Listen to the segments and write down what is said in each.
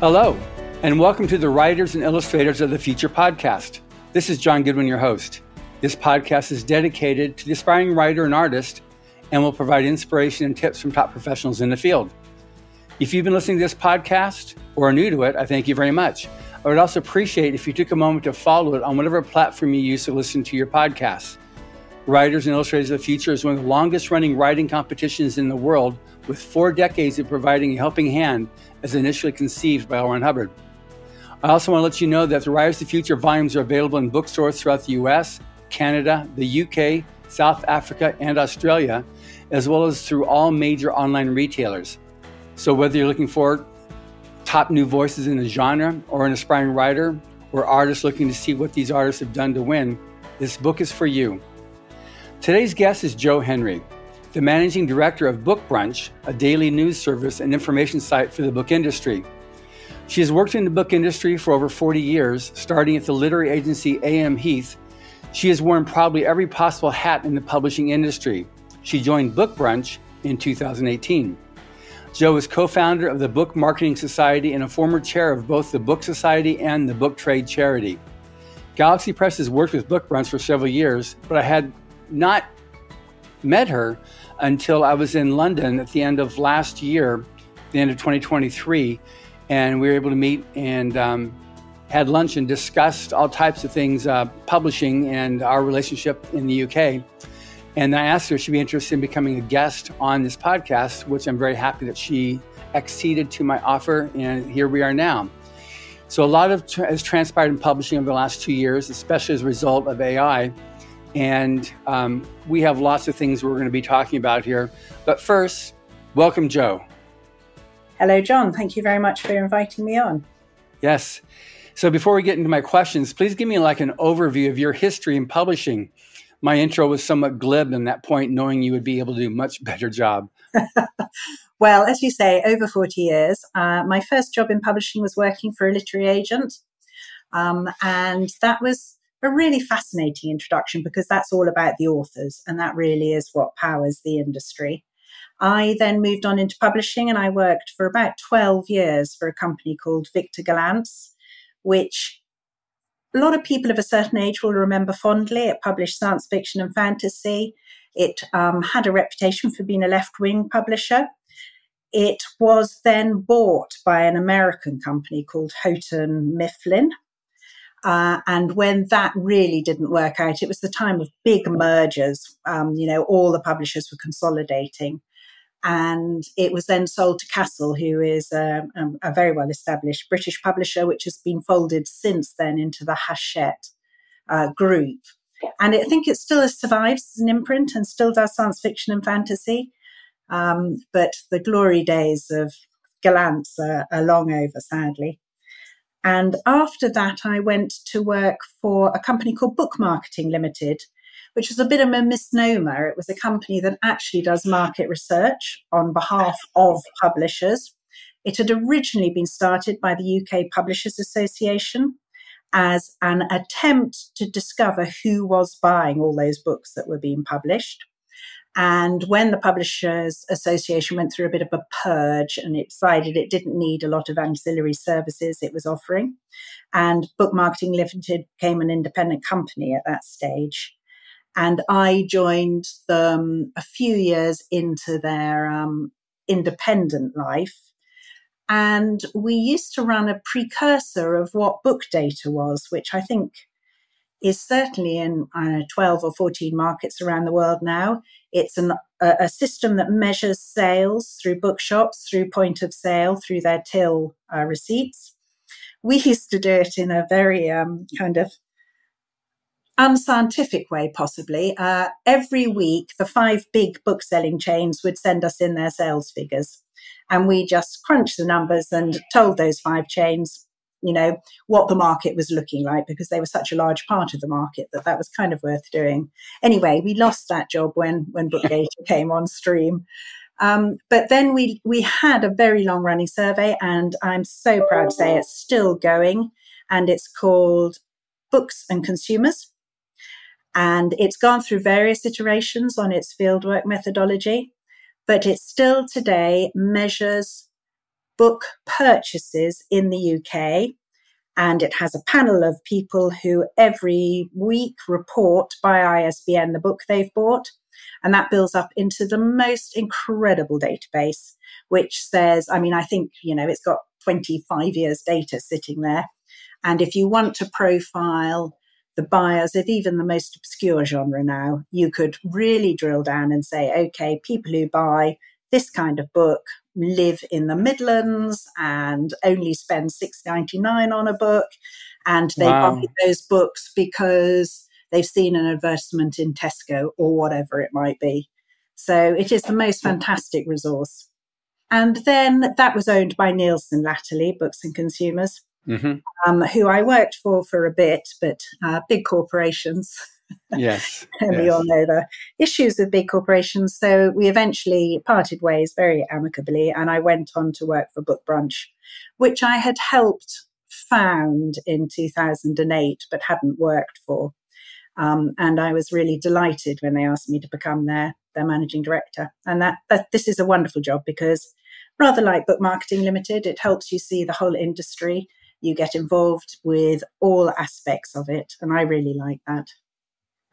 Hello, and welcome to the Writers and Illustrators of the Future podcast. This is John Goodwin, your host. This podcast is dedicated to the aspiring writer and artist and will provide inspiration and tips from top professionals in the field. If you've been listening to this podcast or are new to it, I thank you very much. I would also appreciate if you took a moment to follow it on whatever platform you use to listen to your podcasts. Writers and Illustrators of the Future is one of the longest running writing competitions in the world, with four decades of providing a helping hand as initially conceived by. Ron Hubbard. I also want to let you know that the of the Future volumes are available in bookstores throughout the US, Canada, the UK, South Africa, and Australia, as well as through all major online retailers. So, whether you're looking for top new voices in the genre, or an aspiring writer, or artist looking to see what these artists have done to win, this book is for you. Today's guest is Jo Henry, the managing director of Book Brunch, a daily news service and information site for the book industry. She has worked in the book industry for over 40 years, starting at the literary agency AM Heath. She has worn probably every possible hat in the publishing industry. She joined Book Brunch in 2018. Jo is co founder of the Book Marketing Society and a former chair of both the Book Society and the Book Trade Charity. Galaxy Press has worked with Book Brunch for several years, but I had not met her until I was in London at the end of last year, the end of 2023, and we were able to meet and um, had lunch and discussed all types of things, uh, publishing and our relationship in the UK. And I asked her if she'd be interested in becoming a guest on this podcast, which I'm very happy that she acceded to my offer, and here we are now. So, a lot of tra- has transpired in publishing over the last two years, especially as a result of AI. And um, we have lots of things we're going to be talking about here. But first, welcome, Jo. Hello, John. Thank you very much for inviting me on. Yes. So before we get into my questions, please give me like an overview of your history in publishing. My intro was somewhat glib in that point, knowing you would be able to do a much better job. well, as you say, over 40 years. Uh, my first job in publishing was working for a literary agent. Um, and that was a really fascinating introduction because that's all about the authors and that really is what powers the industry. I then moved on into publishing and I worked for about 12 years for a company called Victor Gollancz, which a lot of people of a certain age will remember fondly. It published science fiction and fantasy. It um, had a reputation for being a left wing publisher. It was then bought by an American company called Houghton Mifflin, uh, and when that really didn't work out, it was the time of big mergers. Um, you know, all the publishers were consolidating. And it was then sold to Cassell, who is a, a very well established British publisher, which has been folded since then into the Hachette uh, group. And I think it still survives as an imprint and still does science fiction and fantasy. Um, but the glory days of Gollancz are, are long over, sadly. And after that, I went to work for a company called Book Marketing Limited, which was a bit of a misnomer. It was a company that actually does market research on behalf of publishers. It had originally been started by the UK Publishers Association as an attempt to discover who was buying all those books that were being published. And when the Publishers Association went through a bit of a purge and it decided it didn't need a lot of ancillary services it was offering, and Book Marketing Limited became an independent company at that stage. And I joined them a few years into their um, independent life. And we used to run a precursor of what book data was, which I think is certainly in know, 12 or 14 markets around the world now. It's an, a, a, system that measures sales through bookshops, through point of sale, through their till uh, receipts. We used to do it in a very um, kind of unscientific way, possibly. Uh, every week, the five big book selling chains would send us in their sales figures. And we just crunched the numbers and told those five chains, you know, what the market was looking like because they were such a large part of the market that that was kind of worth doing. Anyway, we lost that job when when Bookdata came on stream. Um, but then we we had a very long running survey, and I'm so proud to say it's still going, and it's called Books and Consumers, and it's gone through various iterations on its fieldwork methodology, but it still today measures book purchases in the UK. And it has a panel of people who every week report by ISBN the book they've bought. And that builds up into the most incredible database, which says, I mean, I think, you know, it's got 25 years data sitting there. And if you want to profile the buyers of even the most obscure genre now, you could really drill down and say, okay, people who buy this kind of book live in the Midlands and only spend six ninety nine on a book, and they wow. buy those books because they've seen an advertisement in Tesco or whatever it might be. So it is the most fantastic resource. And then that was owned by Nielsen latterly, Books and Consumers, mm-hmm. um, who I worked for for a bit, but uh, big corporations. Yes. and yes. we all know the issues with big corporations. So we eventually parted ways very amicably, and I went on to work for Book Brunch, which I had helped found in 2008 but hadn't worked for. Um, and I was really delighted when they asked me to become their their managing director. And that, that this is a wonderful job because rather like Book Marketing Limited, it helps you see the whole industry. You get involved with all aspects of it, and I really like that.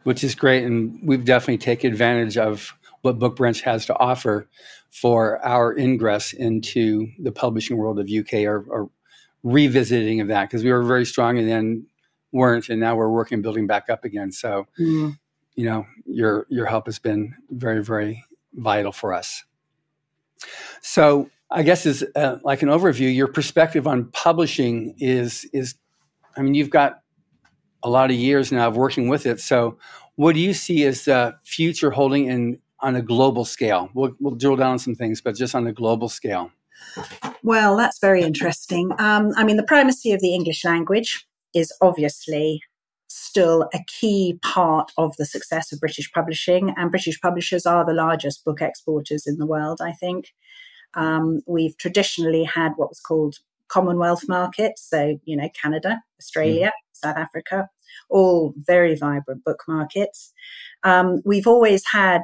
Which is great, and we've definitely taken advantage of what Book Brunch has to offer for our ingress into the publishing world of UK or, or revisiting of that because we were very strong and then weren't, and now we're working building back up again. So, mm. you know, your your help has been very very vital for us. So, I guess is uh, like an overview. Your perspective on publishing is is, I mean, you've got a lot of years now of working with it. So, what do you see as the future holding in on a global scale? We'll we'll drill down on some things, but just on a global scale. Well, that's very interesting. Um, I mean, the primacy of the English language is obviously still a key part of the success of British publishing, and British publishers are the largest book exporters in the world, I think. Um, we've traditionally had what was called Commonwealth markets, so, you know, Canada, Australia, mm. South Africa, all very vibrant book markets. Um, we've always had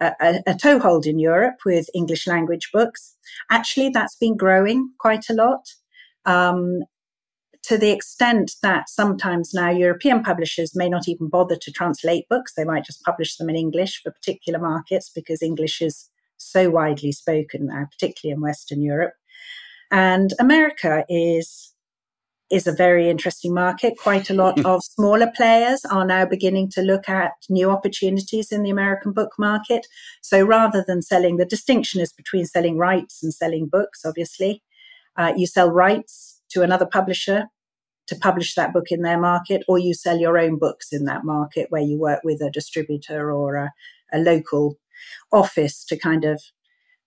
a, a, a, toehold in Europe with English language books. Actually, that's been growing quite a lot. Um, to the extent that sometimes now European publishers may not even bother to translate books. They might just publish them in English for particular markets because English is so widely spoken now, particularly in Western Europe. And America is is a very interesting market. Quite a lot of smaller players are now beginning to look at new opportunities in the American book market. So rather than selling, the distinction is between selling rights and selling books, obviously. Uh, you sell rights to another publisher to publish that book in their market, or you sell your own books in that market where you work with a distributor or a, a local office to kind of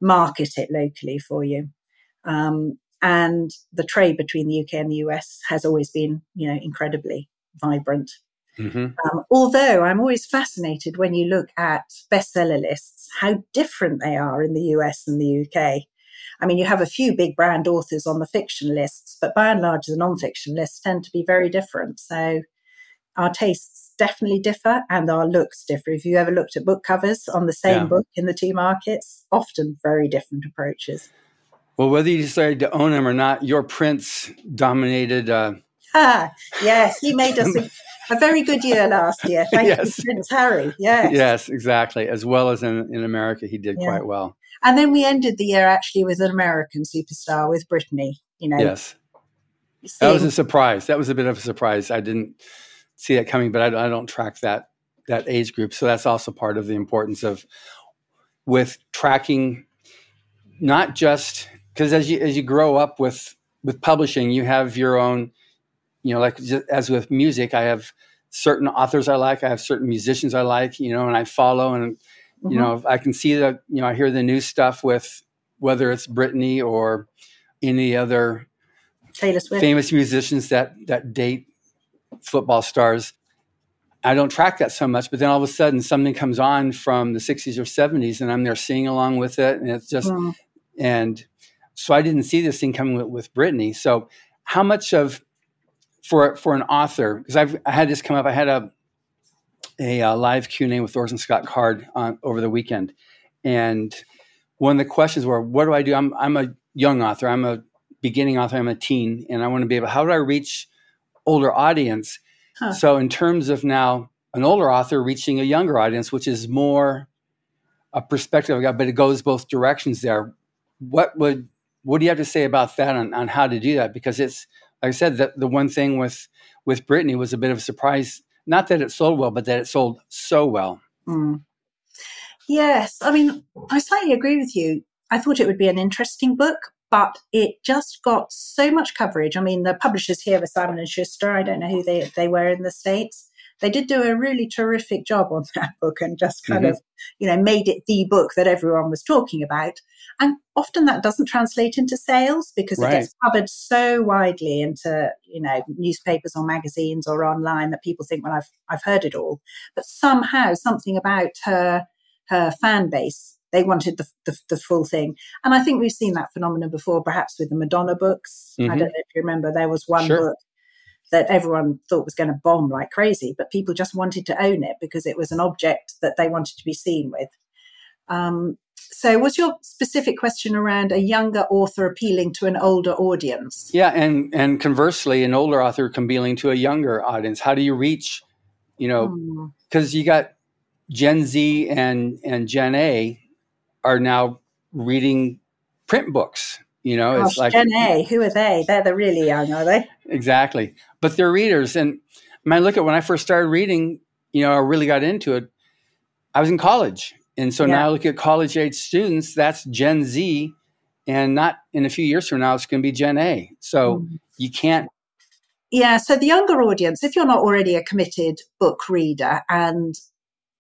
market it locally for you. Um, and the trade between the UK and the US has always been, you know, incredibly vibrant. Mm-hmm. Um, although I'm always fascinated when you look at bestseller lists, how different they are in the US and the UK. I mean, you have a few big brand authors on the fiction lists, but by and large, the non-fiction lists tend to be very different. So our tastes definitely differ and our looks differ. If you ever looked at book covers on the same yeah. book in the two markets, often very different approaches. Well, whether you decided to own him or not, your prince dominated. Uh... Ah, yes, he made us a, a, very good year last year. Thank yes. you, Prince Harry. Yes, yes, exactly. As well as in, in America, he did yeah. quite well. And then we ended the year actually with an American superstar with Britney. You know, yes, that was a surprise. That was a bit of a surprise. I didn't see that coming, but I, I don't track that that age group. So that's also part of the importance of with tracking, not just because as you as you grow up with with publishing, you have your own, you know, like as with music, I have certain authors I like, I have certain musicians I like, you know, and I follow and Mm-hmm. You know, I can see that, you know, I hear the new stuff with whether it's Britney or any other famous musicians that that date football stars. I don't track that so much, but then all of a sudden something comes on from the 60s or 70s and I'm there singing along with it. And it's just, mm. and so I didn't see this thing coming with, with Britney. So how much of, for, for an author, because I've I had this come up, I had a, a uh, live Q&A with Orson Scott Card on, over the weekend. And one of the questions were, what do I do? I'm, I'm a young author. I'm a beginning author. I'm a teen, and I want to be able. How do I reach older audience? Huh. So in terms of now an older author reaching a younger audience, which is more a perspective I got, but it goes both directions there. What would what do you have to say about that on, on how to do that? Because it's like I said, the, the one thing with with Britney was a bit of a surprise. Not that it sold well, but that it sold so well. Mm. Yes, I mean, I slightly agree with you. I thought it would be an interesting book, but it just got so much coverage. I mean, the publishers here were Simon and Schuster. I don't know who they they were in the states, they did do a really terrific job on that book and just kind mm-hmm. of, you know, made it the book that everyone was talking about. And often that doesn't translate into sales because right. it gets covered so widely into, you know, newspapers or magazines or online that people think, well, I've, I've heard it all. But somehow something about her, her fan base they wanted the, the, the, full thing. And I think we've seen that phenomenon before, perhaps with the Madonna books. Mm-hmm. I don't know if you remember, there was one sure. book that everyone thought was going to bomb like crazy, but people just wanted to own it because it was an object that they wanted to be seen with. Um, so, was your specific question around a younger author appealing to an older audience? Yeah, and and conversely, an older author appealing to a younger audience. How do you reach, you know, because hmm. you got Gen Z and and Gen A are now reading print books. You know, Gosh, it's like Gen A. Who are they? They're the really young, are they? Exactly but they're readers. And I, mean, I look at when I first started reading, you know, I really got into it. I was in college. And so yeah. now I look at college age students, that's Gen Z. And not in a few years from now, it's going to be Gen A. So mm. you can't. Yeah. So the younger audience, if you're not already a committed book reader, and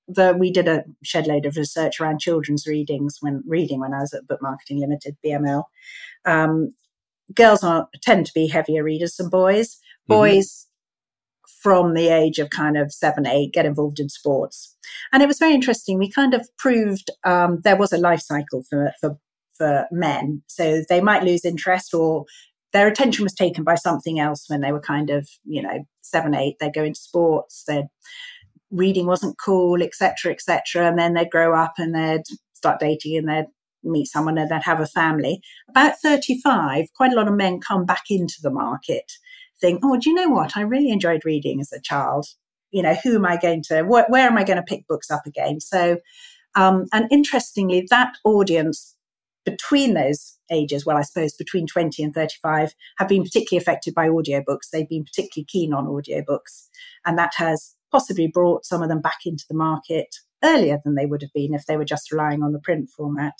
the, we did a shed load of research around children's readings when reading when I was at Book Marketing Limited, BML. Um, girls are tend to be heavier readers than boys. Mm-hmm. boys from the age of kind of seven, eight get involved in sports. And it was very interesting. We kind of proved um, there was a life cycle for, for, for men. So they might lose interest or their attention was taken by something else when they were kind of, you know, seven, eight. They'd go into sports, their reading wasn't cool, etc., etc. And then they'd grow up and they'd start dating and they'd meet someone and they'd have a family. About 35, quite a lot of men come back into the market think, oh, do you know what? I really enjoyed reading as a child. You know, who am I going to, wh- where am I going to pick books up again? So, um, and interestingly, that audience between those ages, well, I suppose between 20 and 35, have been particularly affected by audiobooks. They've been particularly keen on audiobooks. And that has possibly brought some of them back into the market earlier than they would have been if they were just relying on the print format.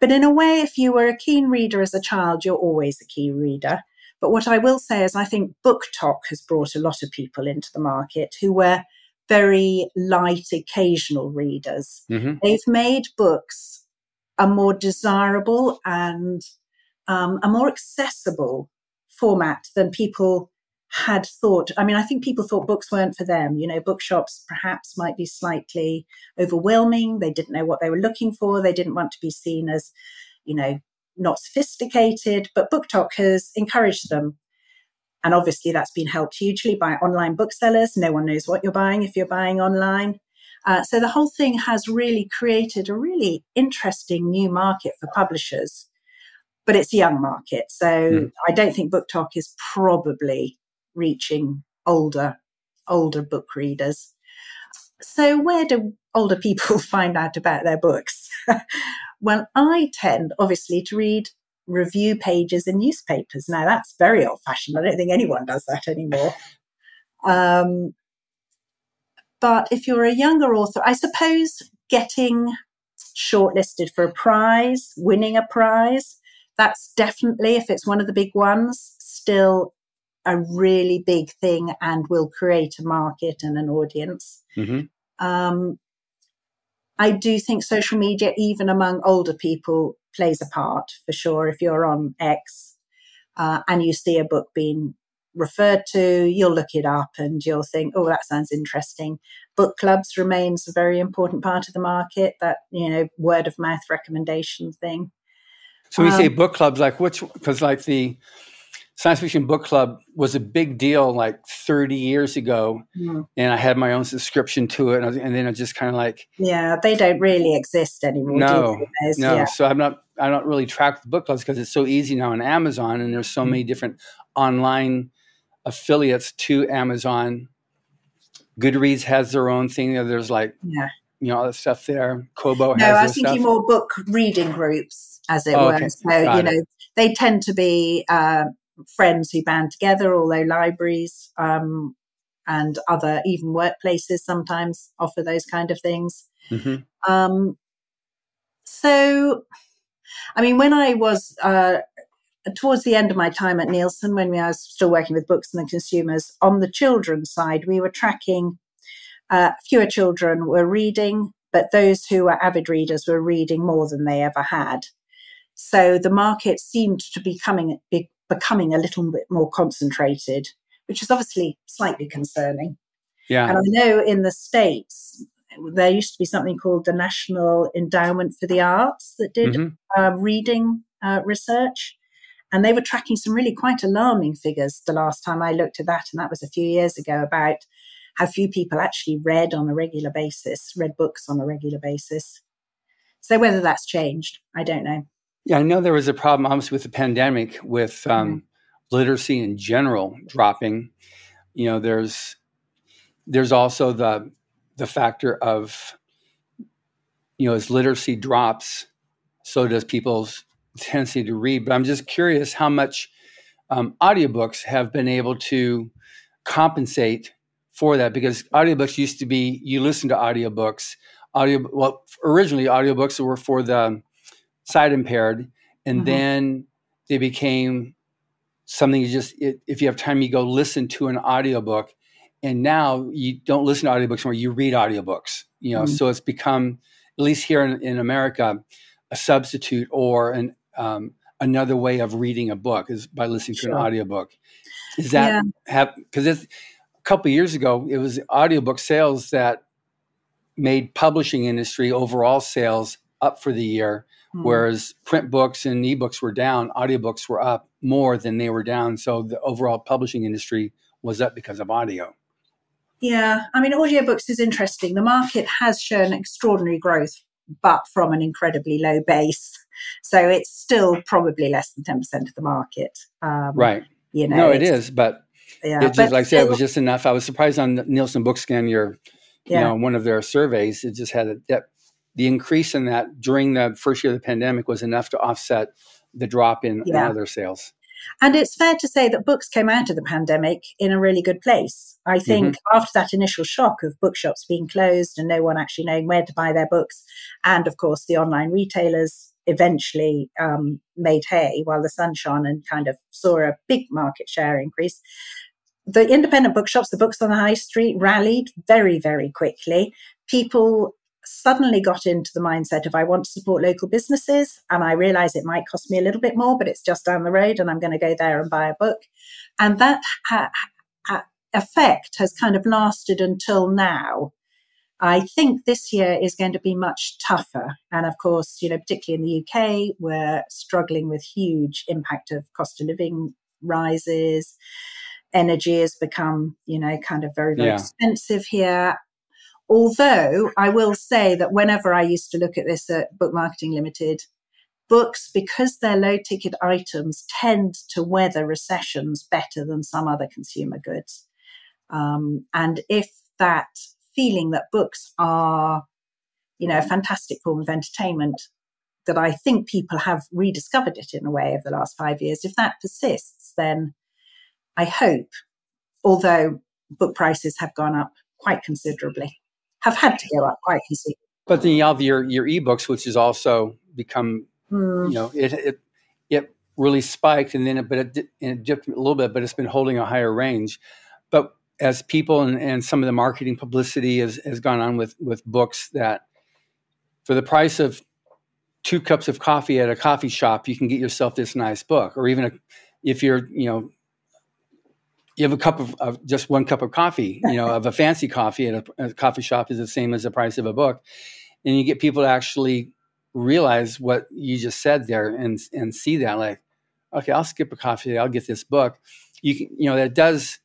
But in a way, if you were a keen reader as a child, you're always a keen reader. But what I will say is, I think BookTok has brought a lot of people into the market who were very light, occasional readers. Mm-hmm. They've made books a more desirable and um, a more accessible format than people had thought. I mean, I think people thought books weren't for them. You know, bookshops perhaps might be slightly overwhelming. They didn't know what they were looking for. They didn't want to be seen as, you know, not sophisticated, but BookTok has encouraged them. And obviously, that's been helped hugely by online booksellers. No one knows what you're buying if you're buying online. Uh, so the whole thing has really created a really interesting new market for publishers, but it's a young market. So mm. I don't think BookTok is probably reaching older, older book readers. So where do older people find out about their books? Well, I tend, obviously, to read review pages in newspapers. Now, that's very old fashioned. I don't think anyone does that anymore. Um, but if you're a younger author, I suppose getting shortlisted for a prize, winning a prize, that's definitely, if it's one of the big ones, still a really big thing and will create a market and an audience. Mm-hmm. Um, I do think social media, even among older people, plays a part for sure. If you're on X uh, and you see a book being referred to, you'll look it up and you'll think, oh, that sounds interesting. Book clubs remains a very important part of the market, that, you know, word of mouth recommendation thing. So we um, say book clubs, like which, because like the, science fiction book club was a big deal like 30 years ago mm. and i had my own subscription to it and, was, and then i just kind of like yeah they don't really exist anymore no no yeah. so i'm not I don't really track the book clubs because it's so easy now on Amazon, and there's so mm-hmm. many different online affiliates to Amazon. Goodreads has their own thing. There's like yeah. you know all the stuff there. Kobo no, has. I was thinking stuff. more book reading groups, as it oh, were. Okay. So Got you know, they tend to be uh, friends who band together, although libraries um, and other even workplaces sometimes offer those kind of things. Mm-hmm. Um, so, I mean, when I was uh, towards the end of my time at Nielsen, when we, I was still working with books and the consumers, on the children's side, we were tracking uh, fewer children were reading, but those who were avid readers were reading more than they ever had. So the market seemed to be coming, be becoming a little bit more concentrated, which is obviously slightly concerning. Yeah. And I know in the States, there used to be something called the National Endowment for the Arts that did mm-hmm. uh, reading uh, research. And they were tracking some really quite alarming figures the last time I looked at that. And that was a few years ago about how few people actually read on a regular basis, read books on a regular basis. So whether that's changed, I don't know. Yeah, I know there was a problem, obviously, with the pandemic, with um, mm-hmm. literacy in general dropping. You know, there's there's also the the factor of you know as literacy drops, so does people's tendency to read. But I'm just curious how much um, audiobooks have been able to compensate for that because audiobooks used to be you listen to audiobooks audio well originally audiobooks were for the sight impaired, and mm-hmm. then they became something you just it, if you have time you go listen to an audiobook and now you don't listen to audiobooks anymore you read audiobooks you know mm-hmm. so it's become at least here in, in america a substitute or an um, another way of reading a book is by listening sure. to an audiobook is that yeah. have because it's a couple years ago it was audiobook sales that made publishing industry overall sales up for the year Mm-hmm. Whereas print books and ebooks were down, audiobooks were up more than they were down. So the overall publishing industry was up because of audio. Yeah, I mean, audiobooks is interesting. The market has shown extraordinary growth, but from an incredibly low base. So it's still probably less than 10% of the market. Um, right. You know, no, it is, but yeah, it just, like I said, it was just enough. I was surprised on Nielsen Bookscan, your, yeah. you know, one of their surveys, it just had a depth the increase in that during the first year of the pandemic was enough to offset the drop in, yeah. in other sales. And it's fair to say that books came out of the pandemic in a really good place. I think mm-hmm. after that initial shock of bookshops being closed and no one actually knowing where to buy their books, and of course the online retailers eventually um, made hay while the sun shone and kind of saw a big market share increase. The independent bookshops, the books on the high street rallied very, very quickly. People suddenly got into the mindset of I want to support local businesses and I realize it might cost me a little bit more, but it's just down the road and I'm going to go there and buy a book. And that ha- ha- effect has kind of lasted until now. I think this year is going to be much tougher. And of course, you know, particularly in the UK, we're struggling with huge impact of cost of living rises. Energy has become, you know, kind of very, very yeah. expensive here. Although I will say that whenever I used to look at this at Book Marketing Limited, books, because they're low ticket items, tend to weather recessions better than some other consumer goods. Um, and if that feeling that books are, you know, a fantastic form of entertainment, that I think people have rediscovered it in a way over the last five years, if that persists, then I hope, although book prices have gone up quite considerably, have had to go up quite considerably. But then you have your your ebooks, which has also become, mm. you know, it it it really spiked, and then it, but it, it dipped a little bit, but it's been holding a higher range. But as people and, and some of the marketing publicity has, has gone on with with books that for the price of two cups of coffee at a coffee shop, you can get yourself this nice book, or even a, if you're you know you have a cup of, of, just one cup of coffee, you know, of a fancy coffee at a, a, coffee shop is the same as the price of a book. And you get people to actually realize what you just said there and, and see that like, okay, I'll skip a coffee. I'll get this book. You can, you know, that does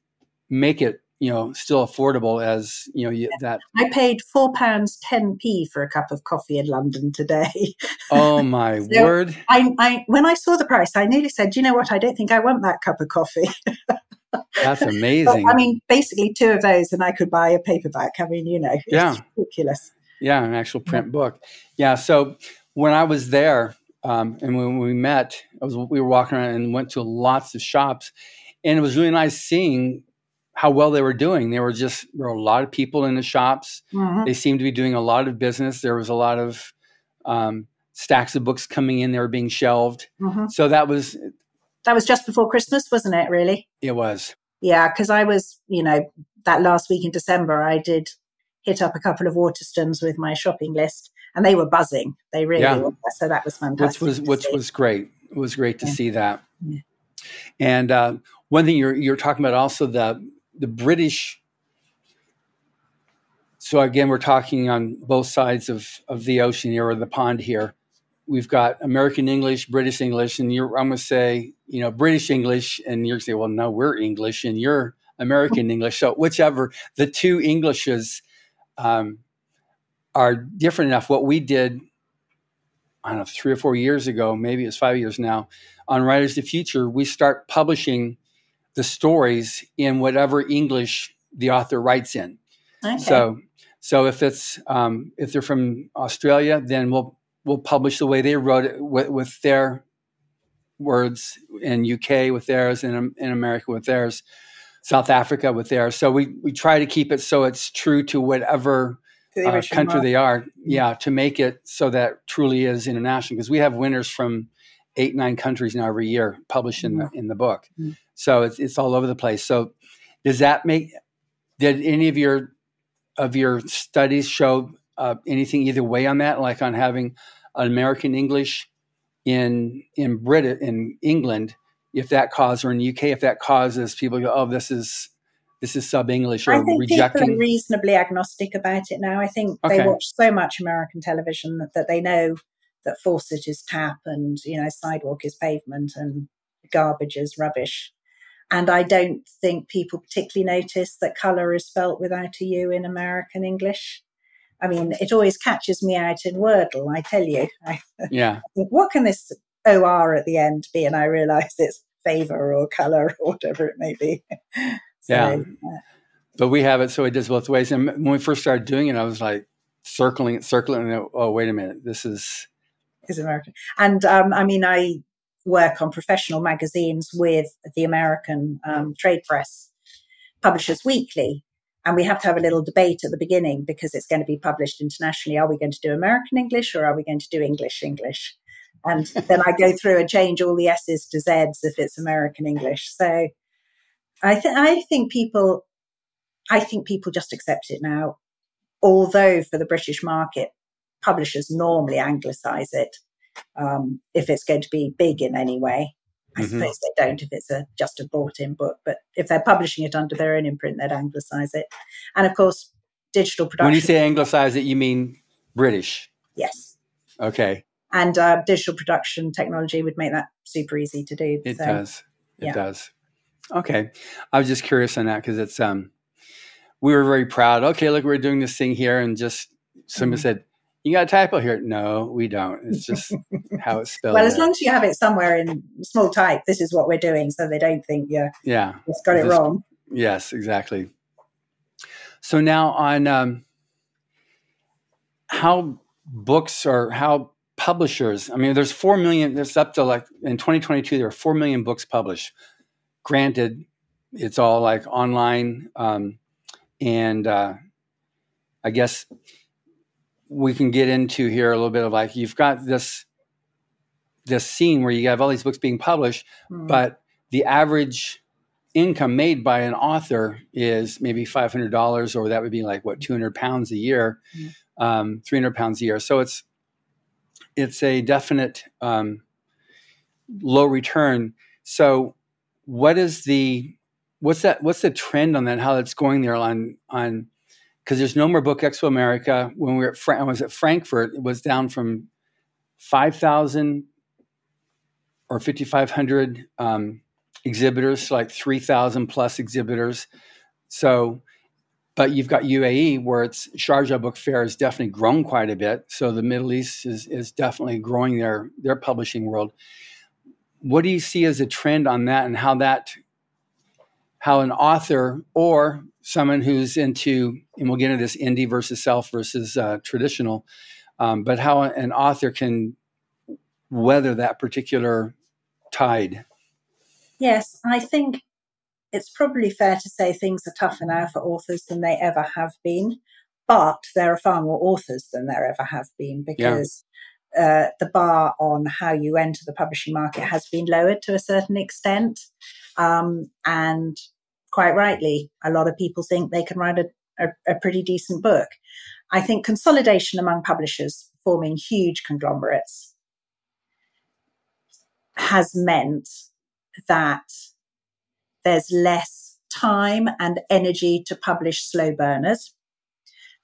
make it, you know, still affordable as, you know, you, that. I paid four pounds, 10p for a cup of coffee in London today. Oh my so word! I, I when I saw the price, I nearly said, you know what? I don't think I want that cup of coffee." That's amazing. But, I mean, basically two of those, and I could buy a paperback. I mean, you know, yeah, ridiculous. Yeah, an actual print book. Yeah. So when I was there, um, and when we met, was, we were walking around and went to lots of shops, and it was really nice seeing how well they were doing. There were just there were a lot of people in the shops. Mm-hmm. They seemed to be doing a lot of business. There was a lot of um, stacks of books coming in. They were being shelved. Mm-hmm. So that was that was just before Christmas, wasn't it? Really? It was. Yeah, because I was, you know, that last week in December, I did hit up a couple of Waterstones with my shopping list, and they were buzzing. They really yeah. were. So that was fantastic. Which was which was great. It was great to yeah. see that. Yeah. And uh, one thing you're you're talking about also the the British. So again, we're talking on both sides of of the ocean here or the pond here. We've got American English, British English, and you're I'm going to say you know British English, and you're going to say, well, no, we're English, and you're American English. So whichever the two Englishes um, are different enough. What we did, I don't know, three or four years ago, maybe it's five years now, on Writers of the Future, we start publishing the stories in whatever English the author writes in. Okay. So, so if it's um, if they're from Australia, then we'll we'll publish the way they wrote it with, with their words in UK with theirs, in in America with theirs, South Africa with theirs. So we we try to keep it so it's true to whatever uh, country they are. Mm-hmm. Yeah, to make it so that truly is international because we have winners from eight nine countries now every year published in the mm-hmm. in the book. Mm-hmm. So it's it's all over the place. So does that make did any of your of your studies show uh, anything either way on that, like on having an American English in in Brit in England, if that causes or in the UK, if that causes people go, oh, this is this is sub English or I think rejecting. People are reasonably agnostic about it now. I think okay. they watch so much American television that, that they know that faucet is tap and you know sidewalk is pavement and garbage is rubbish. And I don't think people particularly notice that colour is spelt without a U in American English. I mean, it always catches me out in Wordle, I tell you. Yeah. what can this OR at the end be? And I realise it's favour or colour or whatever it may be. so, yeah. Uh, but we have it so it does both ways. And when we first started doing it, I was like circling it, circling it. Oh, wait a minute. This is. Is American. And um, I mean, I work on professional magazines with the American um, trade press, Publishers Weekly. And we have to have a little debate at the beginning because it's going to be published internationally. Are we going to do American English or are we going to do English English? And then I go through and change all the S's to Z's if it's American English. So I, th- I think people, I think people just accept it now. Although for the British market, publishers normally anglicize it um, if it's going to be big in any way. I mm-hmm. suppose they don't if it's a just a bought in book, but if they're publishing it under their own imprint, they'd anglicize it. And of course, digital production. When you say anglicize it, you mean British? Yes. Okay. And uh, digital production technology would make that super easy to do. It so, does. It yeah. does. Okay. I was just curious on that because it's um we were very proud. Okay, look, we're doing this thing here, and just someone mm-hmm. said, you got a typo here. No, we don't. It's just how it's spelled. well, as long as you have it somewhere in small type, this is what we're doing, so they don't think you yeah just got it just, wrong. Yes, exactly. So now on um, how books or how publishers. I mean, there's four million. There's up to like in 2022, there are four million books published. Granted, it's all like online, um, and uh, I guess we can get into here a little bit of like you've got this this scene where you have all these books being published, mm. but the average income made by an author is maybe five hundred dollars, or that would be like what two hundred pounds a year, mm. um, three hundred pounds a year. So it's it's a definite um, low return. So what is the what's that? What's the trend on that? How it's going there on on because there's no more Book Expo America. When we were at Fra- I was at Frankfurt, it was down from five thousand or fifty five hundred um, exhibitors to like three thousand plus exhibitors. So but you've got UAE where it's Sharjah Book Fair has definitely grown quite a bit. So the Middle East is is definitely growing their their publishing world. What do you see as a trend on that, and how that how an author or someone who's into and we'll get into this indie versus self versus uh, traditional, um, but how an author can weather that particular tide. Yes, I think it's probably fair to say things are tougher now for authors than they ever have been, but there are far more authors than there ever have been because yeah. uh, the bar on how you enter the publishing market has been lowered to a certain extent. Um, and quite rightly, a lot of people think they can write a, a, a pretty decent book. I think consolidation among publishers forming huge conglomerates has meant that there's less time and energy to publish slow burners.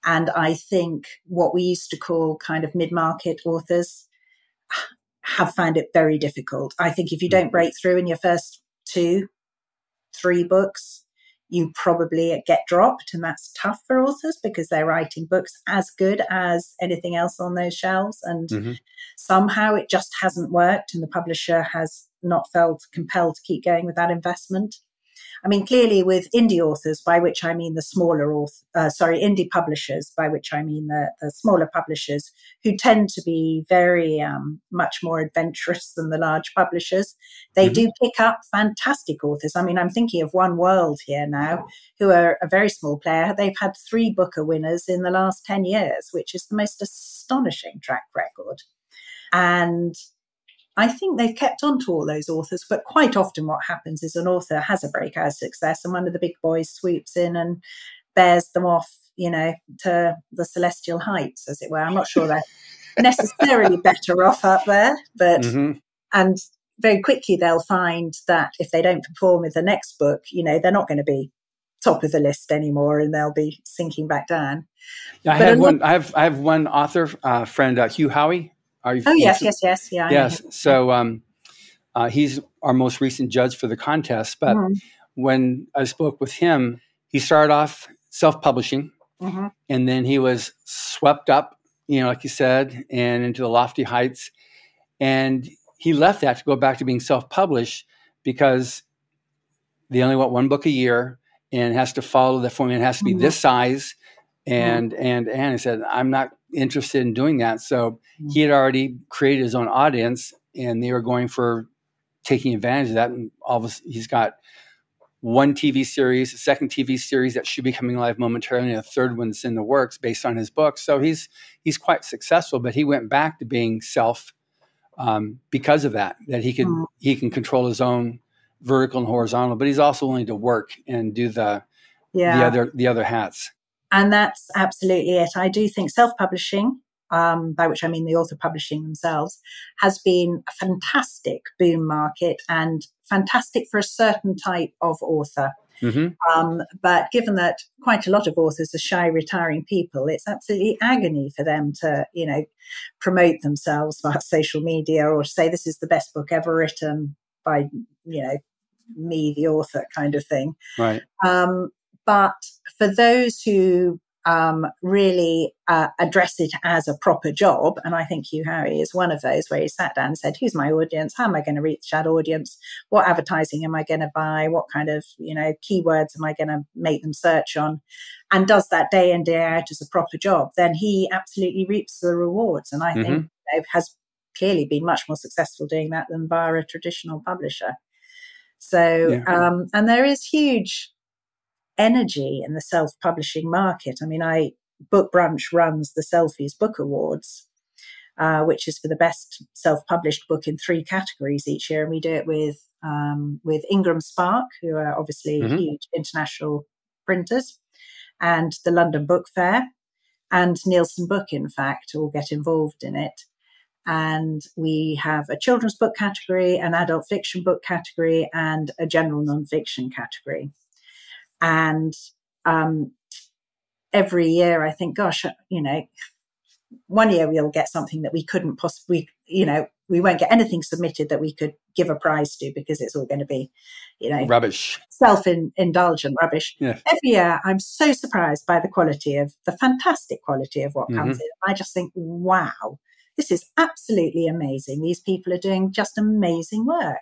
And I think what we used to call kind of mid market authors have found it very difficult. I think if you hmm. don't break through in your first two, three books, you probably get dropped. And that's tough for authors because they're writing books as good as anything else on those shelves. And mm-hmm. somehow it just hasn't worked. And the publisher has not felt compelled to keep going with that investment. I mean, clearly with indie authors, by which I mean the smaller author, uh, sorry, indie publishers, by which I mean the, the smaller publishers who tend to be very um, much more adventurous than the large publishers. They mm-hmm. do pick up fantastic authors. I mean, I'm thinking of One World here now, who are a very small player. They've had three Booker winners in the last 10 years, which is the most astonishing track record. And I think they've kept on to all those authors, but quite often what happens is an author has a breakout success and one of the big boys swoops in and bears them off, you know, to the celestial heights, as it were. I'm not sure they're necessarily better off up there, but mm-hmm. and very quickly they'll find that if they don't perform with the next book, you know, they're not going to be top of the list anymore and they'll be sinking back down. I have one. I have I have one author uh, friend, uh, Hugh Howey, are you? Oh yes, yes, yes, yeah. Yes. So um, uh, he's our most recent judge for the contest. But mm-hmm. when I spoke with him, he started off self-publishing, mm-hmm. and then he was swept up, you know, like you said, and into the lofty heights. And he left that to go back to being self-published because they only want one book a year and has to follow the formula. It has to be mm-hmm. this size, and and and he said, "I'm not interested in doing that. So mm-hmm. he had already created his own audience, and they were going for taking advantage of that. And all of a, he's got one TV series, a second TV series that should be coming live momentarily, and a third one's in the works based on his book. So he's he's quite successful. But he went back to being self um, because of that. That he could mm-hmm. he can control his own vertical and horizontal, but he's also willing to work and do the yeah. the other the other hats. And that's absolutely it. I do think self publishing, um, by which I mean the author publishing themselves, has been a fantastic boom market and fantastic for a certain type of author. Mm-hmm. Um, but given that quite a lot of authors are shy, retiring people, it's absolutely agony for them to, you know, promote themselves via social media or say this is the best book ever written by, you know, me, the author, kind of thing. Right. Um, but for those who um, really uh, address it as a proper job, and I think Hugh Howey is one of those where he sat down and said, "Who's my audience? How am I going to reach that audience? What advertising am I going to buy? What kind of you know keywords am I going to make them search on?" And does that day in day out as a proper job, then he absolutely reaps the rewards, and I mm-hmm. think you know, has clearly been much more successful doing that than via a traditional publisher. So, yeah. um, and there is huge energy in the self publishing market. I mean, I Book Brunch runs the Selfies Book Awards, uh, which is for the best self published book in three categories each year, and we do it with um, with Ingram Spark, who are obviously mm-hmm. huge international printers, and the London Book Fair, and Nielsen Book, in fact, all get involved in it. And we have a children's book category, an adult fiction book category, and a general non-fiction category. And um, every year I think, gosh, you know, one year we'll get something that we couldn't possibly, you know, we won't get anything submitted that we could give a prize to because it's all going to be, you know, rubbish, self indulgent rubbish. Yeah. Every year, I'm so surprised by the quality of the fantastic quality of what mm-hmm. comes in. I just think, wow, this is absolutely amazing. These people are doing just amazing work.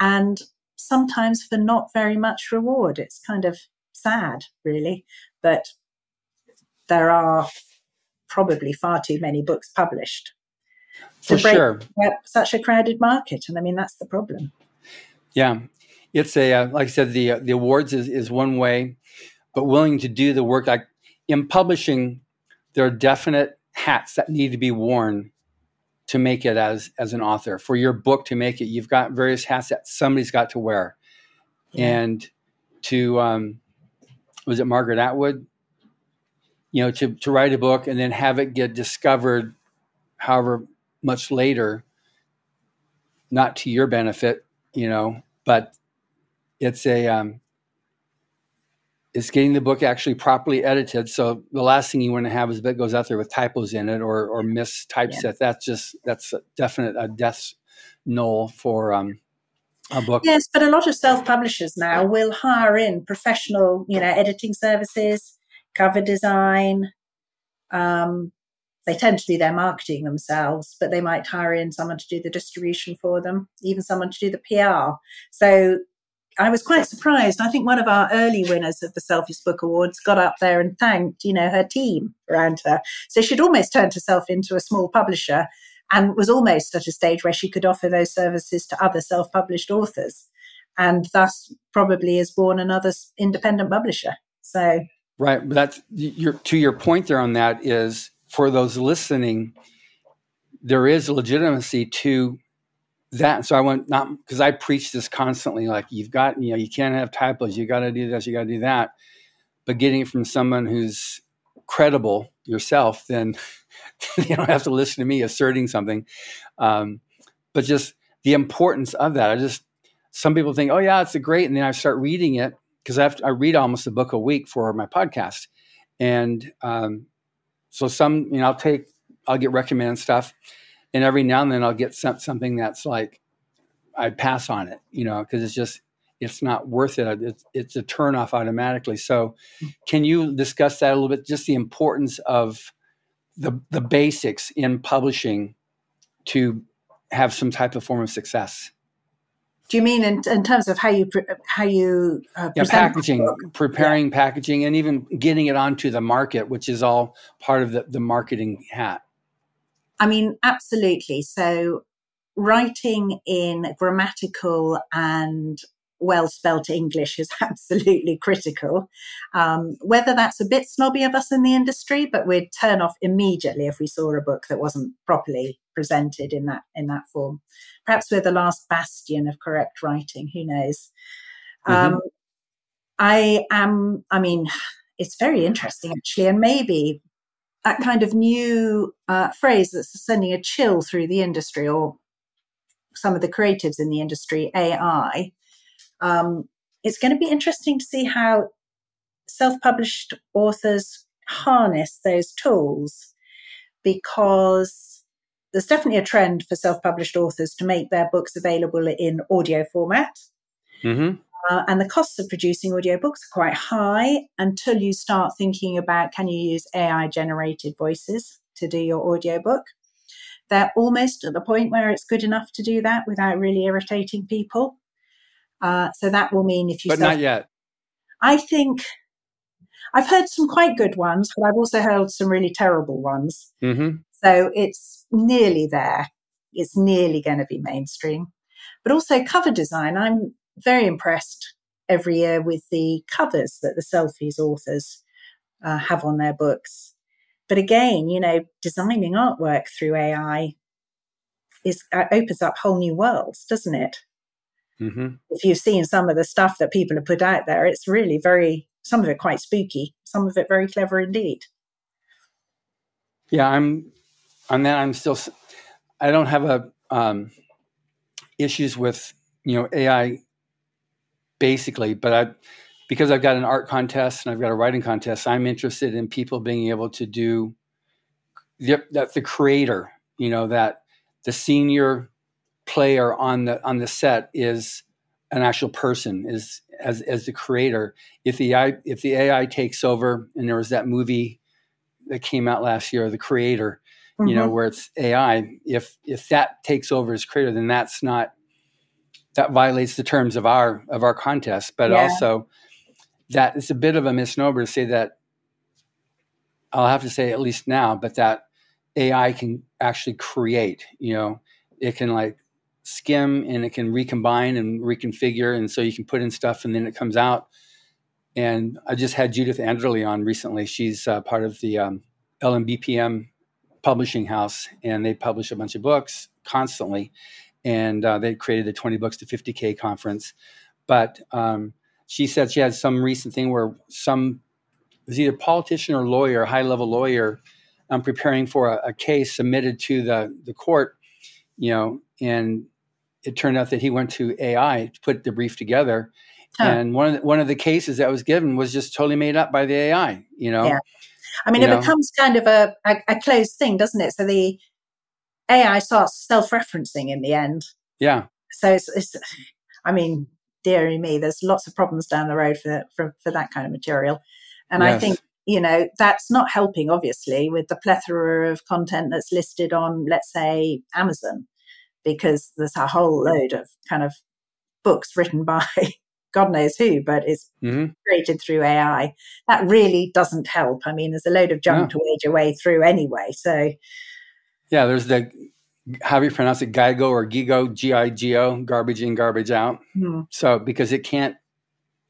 And sometimes for not very much reward. It's kind of sad, really. But there are probably far too many books published for sure. Such a crowded market, and I mean that's the problem. Yeah, it's a uh, like I said, the uh, the awards is is one way, but willing to do the work. Like in publishing, there are definite hats that need to be worn to make it as as an author. For your book to make it, you've got various hats that somebody's got to wear, yeah. and to um, was it Margaret Atwood? You know, to to write a book and then have it get discovered, however much later, not to your benefit, you know, but it's a um, it's getting the book actually properly edited. So the last thing you want to have is a book goes out there with typos in it or or miss typeset. Yeah. That's just that's a definite a death null for um, a book. Yes, but a lot of self publishers now will hire in professional, you know, editing services, cover design, um, they tend to do their marketing themselves, but they might hire in someone to do the distribution for them, even someone to do the PR. So I was quite surprised. I think one of our early winners of the Selfies Book Awards got up there and thanked, you know, her team around her. So she'd almost turned herself into a small publisher and was almost at a stage where she could offer those services to other self-published authors, and thus probably is born another independent publisher. So right, that's your to your point there on that is for those listening, there is legitimacy to that. So I went not because I preach this constantly, like you've got, you know, you can't have typos, you got to do this, you got to do that. But getting it from someone who's credible yourself, then you don't have to listen to me asserting something. Um, but just the importance of that. I just some people think, oh yeah, it's a great, and then I start reading it because I I read almost a book a week for my podcast, and um, so some, you know, I'll take, I'll get recommended stuff, and every now and then I'll get some, something that's like, I pass on it, you know, because it's just, it's not worth it. It's, it's a turn off automatically. So, can you discuss that a little bit? Just the importance of the the basics in publishing to have some type of form of success. Do you mean in, in terms of how you how you uh, yeah, packaging, preparing yeah. packaging, and even getting it onto the market, which is all part of the, the marketing hat? I mean, absolutely. So, writing in grammatical and well spelt English is absolutely critical. Um, whether that's a bit snobby of us in the industry, but we'd turn off immediately if we saw a book that wasn't properly presented in that in that form. Perhaps we're the last bastion of correct writing. Who knows? Mm-hmm. Um, I am. I mean, it's very interesting actually, and maybe that kind of new uh, phrase that's sending a chill through the industry or some of the creatives in the industry, AI. Um, it's going to be interesting to see how self-published authors harness those tools because there's definitely a trend for self-published authors to make their books available in audio format. Mm-hmm. Uh, and the costs of producing audiobooks are quite high until you start thinking about can you use AI generated voices to do your audiobook. They're almost at the point where it's good enough to do that without really irritating people. Uh, so that will mean if you. But self- not yet. I think I've heard some quite good ones, but I've also heard some really terrible ones. Mm-hmm. So it's nearly there. It's nearly going to be mainstream. But also cover design. I'm very impressed every year with the covers that the selfies authors uh, have on their books. But again, you know, designing artwork through AI is uh, opens up whole new worlds, doesn't it? Mm-hmm. If you've seen some of the stuff that people have put out there, it's really very some of it quite spooky, some of it very clever indeed. Yeah, I'm on that, I'm still, I don't have a um, issues with you know AI basically, but I because I've got an art contest and I've got a writing contest, I'm interested in people being able to do that the creator, you know, that the senior player on the on the set is an actual person is as as the creator if the AI, if the AI takes over and there was that movie that came out last year the creator mm-hmm. you know mm-hmm. where it's AI if if that takes over as creator then that's not that violates the terms of our of our contest but yeah. also that it's a bit of a misnomer to say that I'll have to say at least now but that AI can actually create you know? It can like skim and it can recombine and reconfigure and so you can put in stuff and then it comes out. And i just had Judith Anderle on recently. She's uh, part of the um, LMBPN publishing house and they publish a bunch of books constantly and uh, they created the 20 books to 50k conference but um, she said she had some recent thing where some it was either politician or lawyer high level lawyer um, preparing for a, a case submitted to the, the court you know and it turned out that he went to AI to put the brief together. Huh. And one of the, one of the cases that was given was just totally made up by the AI. You know, yeah. I mean, you it know? becomes kind of a, a, a closed thing, doesn't it? So the AI starts self-referencing in the end. Yeah. So it's, it's I mean, dearie me, there's lots of problems down the road for for, for that kind of material, and yes. I think you know that's not helping obviously with the plethora of content that's listed on let's say amazon because there's a whole load of kind of books written by God knows who, but it's mm-hmm. created through AI. That really doesn't help. I mean, there's a load of junk to wage your way through anyway. So, yeah, there's the how do you pronounce it, Gigo or Gigo, G I G O, garbage in, garbage out. Mm. So because it can't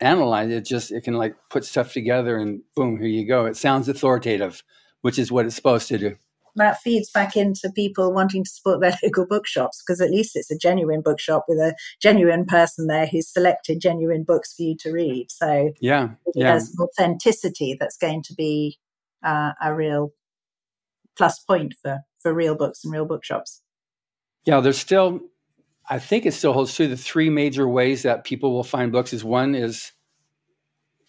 analyze it, just it can like put stuff together and boom, here you go. It sounds authoritative, which is what it's supposed to do that feeds back into people wanting to support their local bookshops because at least it's a genuine bookshop with a genuine person there who's selected genuine books for you to read. So yeah, yeah. there's authenticity that's going to be uh, a real plus point for for real books and real bookshops. Yeah, there's still, I think it still holds true. The three major ways that people will find books is one is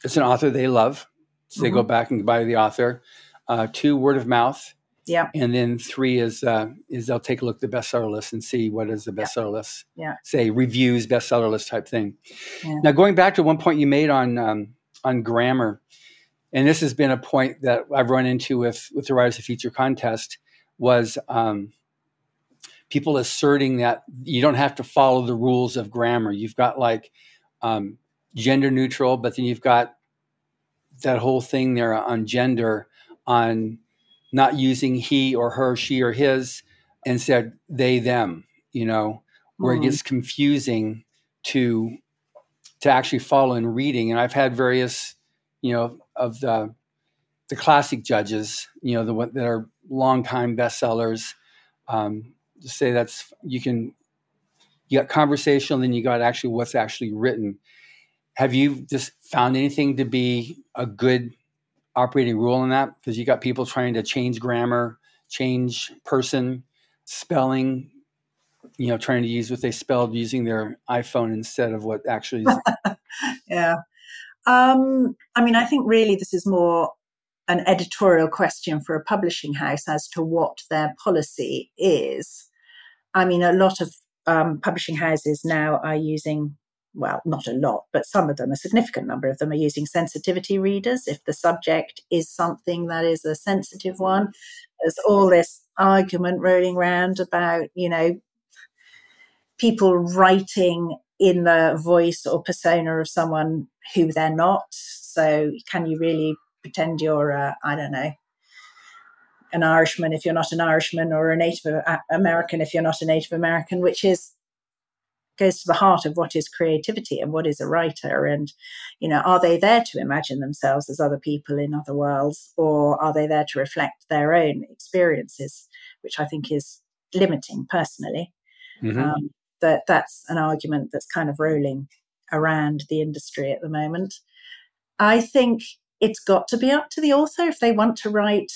it's an author they love, so mm-hmm. they go mm-hmm. back and buy the author. Uh, two, word of mouth. Yeah. And then three is uh, is they'll take a look at the bestseller list and see what is the bestseller yeah. list. Yeah. Say reviews, bestseller list type thing. Yeah. Now going back to one point you made on um, on grammar, and this has been a point that I've run into with with the Writers of Future contest was um, people asserting that you don't have to follow the rules of grammar. You've got like um, gender neutral, but then you've got that whole thing there on gender on not using he or her, she or his, instead they them. You know, where mm-hmm. it gets confusing to to actually follow in reading. And I've had various, you know, of the the classic judges, you know, the that are longtime bestsellers, um, say that's you can you got conversational, then you got actually what's actually written. Have you just found anything to be a good operating rule in that because you got people trying to change grammar, change person, spelling, you know, trying to use what they spelled using their iPhone instead of what actually is. yeah. Um, I mean, I think really this is more an editorial question for a publishing house as to what their policy is. I mean, a lot of um, publishing houses now are using well, not a lot, but some of them, a significant number of them, are using sensitivity readers. If the subject is something that is a sensitive one, there's all this argument rolling around about, you know, people writing in the voice or persona of someone who they're not. So, can you really pretend you're, I don't know, an Irishman if you're not an Irishman, or a Native American if you're not a Native American, which is goes to the heart of what is creativity and what is a writer and you know are they there to imagine themselves as other people in other worlds or are they there to reflect their own experiences which i think is limiting personally mm-hmm. um, that that's an argument that's kind of rolling around the industry at the moment i think it's got to be up to the author if they want to write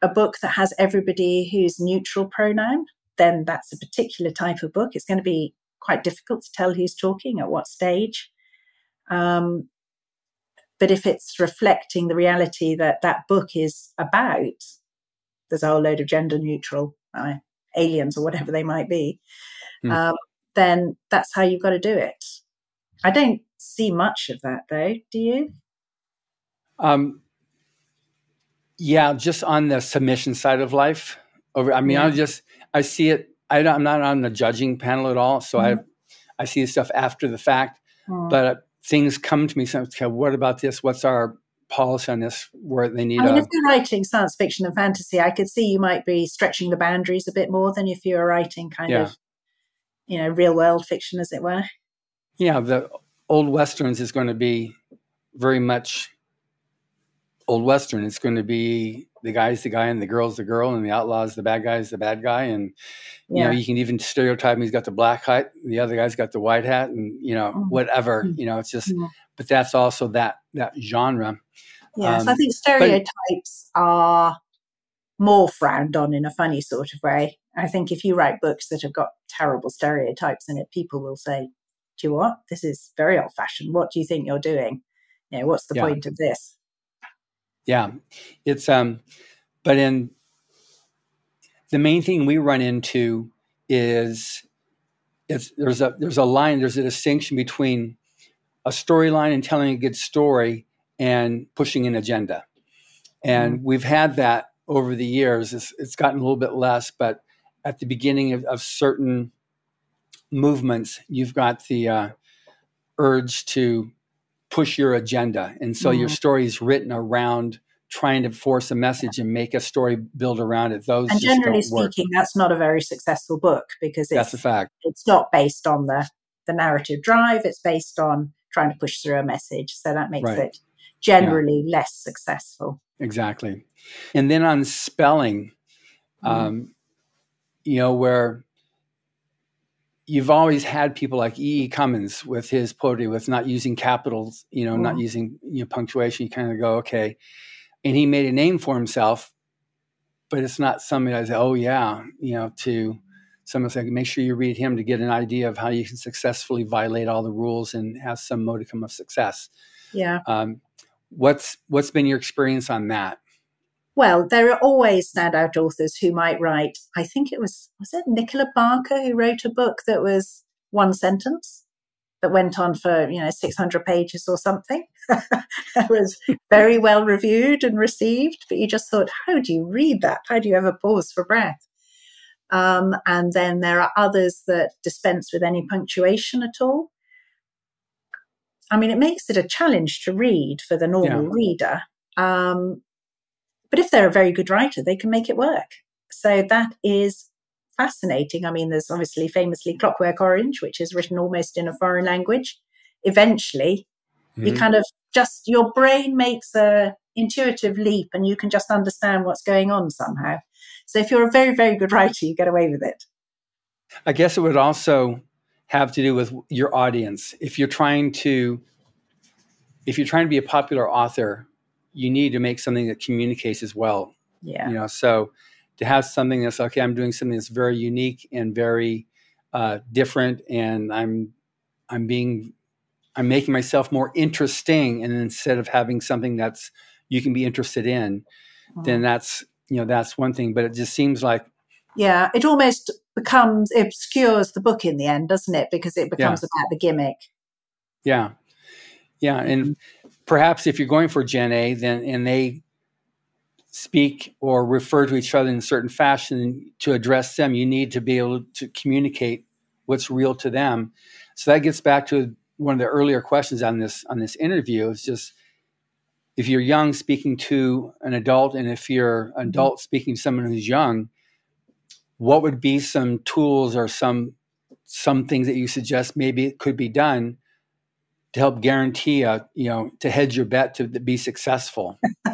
a book that has everybody who's neutral pronoun then that's a particular type of book. It's going to be quite difficult to tell who's talking at what stage. Um, but if it's reflecting the reality that that book is about, there's a whole load of gender neutral uh, aliens or whatever they might be, mm. um, then that's how you've got to do it. I don't see much of that though. Do you? Um, yeah, just on the submission side of life. Over, I mean, yeah. I just I see it. I am not on the judging panel at all, so mm-hmm. I I see stuff after the fact. Mm. But uh, things come to me. So, okay, what about this? What's our policy on this? Where they need. I mean, a, if you're writing science fiction and fantasy, I could see you might be stretching the boundaries a bit more than if you were writing kind yeah. of, you know, real world fiction, as it were. Yeah, the old westerns is going to be very much old western. It's going to be the guy's the guy and the girl's the girl and the outlaw's the bad guy's the bad guy and yeah. you know you can even stereotype him. He's got the black hat, the other guy's got the white hat, and you know mm-hmm. whatever. Mm-hmm. You know, it's just. Yeah. But that's also that that genre. Yes, um, I think stereotypes but, are more frowned on in a funny sort of way. I think if you write books that have got terrible stereotypes in it, people will say, "Do you what? This is very old fashioned. What do you think you're doing? You know, what's the yeah. point of this?" Yeah, it's um, but in the main thing we run into is it's there's a there's a line there's a distinction between a storyline and telling a good story and pushing an agenda, and mm-hmm. we've had that over the years. It's, it's gotten a little bit less, but at the beginning of, of certain movements, you've got the uh, urge to push your agenda. And so mm-hmm. your story is written around trying to force a message and make a story build around it. Those and generally speaking, that's not a very successful book because it's, that's a fact. It's not based on the the narrative drive. It's based on trying to push through a message. So that makes right. it generally yeah. less successful. Exactly. And then on spelling, mm. um, you know, where you've always had people like E. E. Cummings with his poetry, with not using capitals, you know, mm. not using you know, punctuation. You kind of go, okay. And he made a name for himself, but it's not something I say, oh, yeah, you know, to someone saying, make sure you read him to get an idea of how you can successfully violate all the rules and have some modicum of success. Yeah. Um, what's what's been your experience on that? Well, there are always standout authors who might write. I think it was was it Nicola Barker who wrote a book that was one sentence that went on for you know 600 pages or something. it was very well reviewed and received, but you just thought, how do you read that? How do you ever pause for breath? Um, and then there are others that dispense with any punctuation at all. I mean, it makes it a challenge to read for the normal yeah. reader. Um, but if they're a very good writer, they can make it work. So that is fascinating. I mean, there's obviously famously Clockwork Orange, which is written almost in a foreign language. Eventually, mm-hmm. you kind of just, your brain makes a intuitive leap and you can just understand what's going on somehow. So if you're a very, very good writer, you get away with it. I guess it would also have to do with your audience. If you're trying to, if you're trying to be a popular author, you need to make something that communicates as well. Yeah. You know, so to have something that's okay, I'm doing something that's very unique and very uh, different, and I'm I'm being I'm making myself more interesting, and instead of having something that's you can be interested in, mm-hmm. then that's you know that's one thing. But it just seems like yeah, it almost becomes obscures the book in the end, doesn't it? Because it becomes yeah. about the gimmick. Yeah, yeah, and mm-hmm perhaps if you're going for Gen A, then and they speak or refer to each other in a certain fashion to address them, you need to be able to communicate what's real to them. So that gets back to one of the earlier questions on this on this interview. Is just if you're young speaking to an adult, and if you're adult speaking to someone who's young, what would be some tools or some some things that you suggest maybe it could be done to help guarantee a you know to hedge your bet to be successful.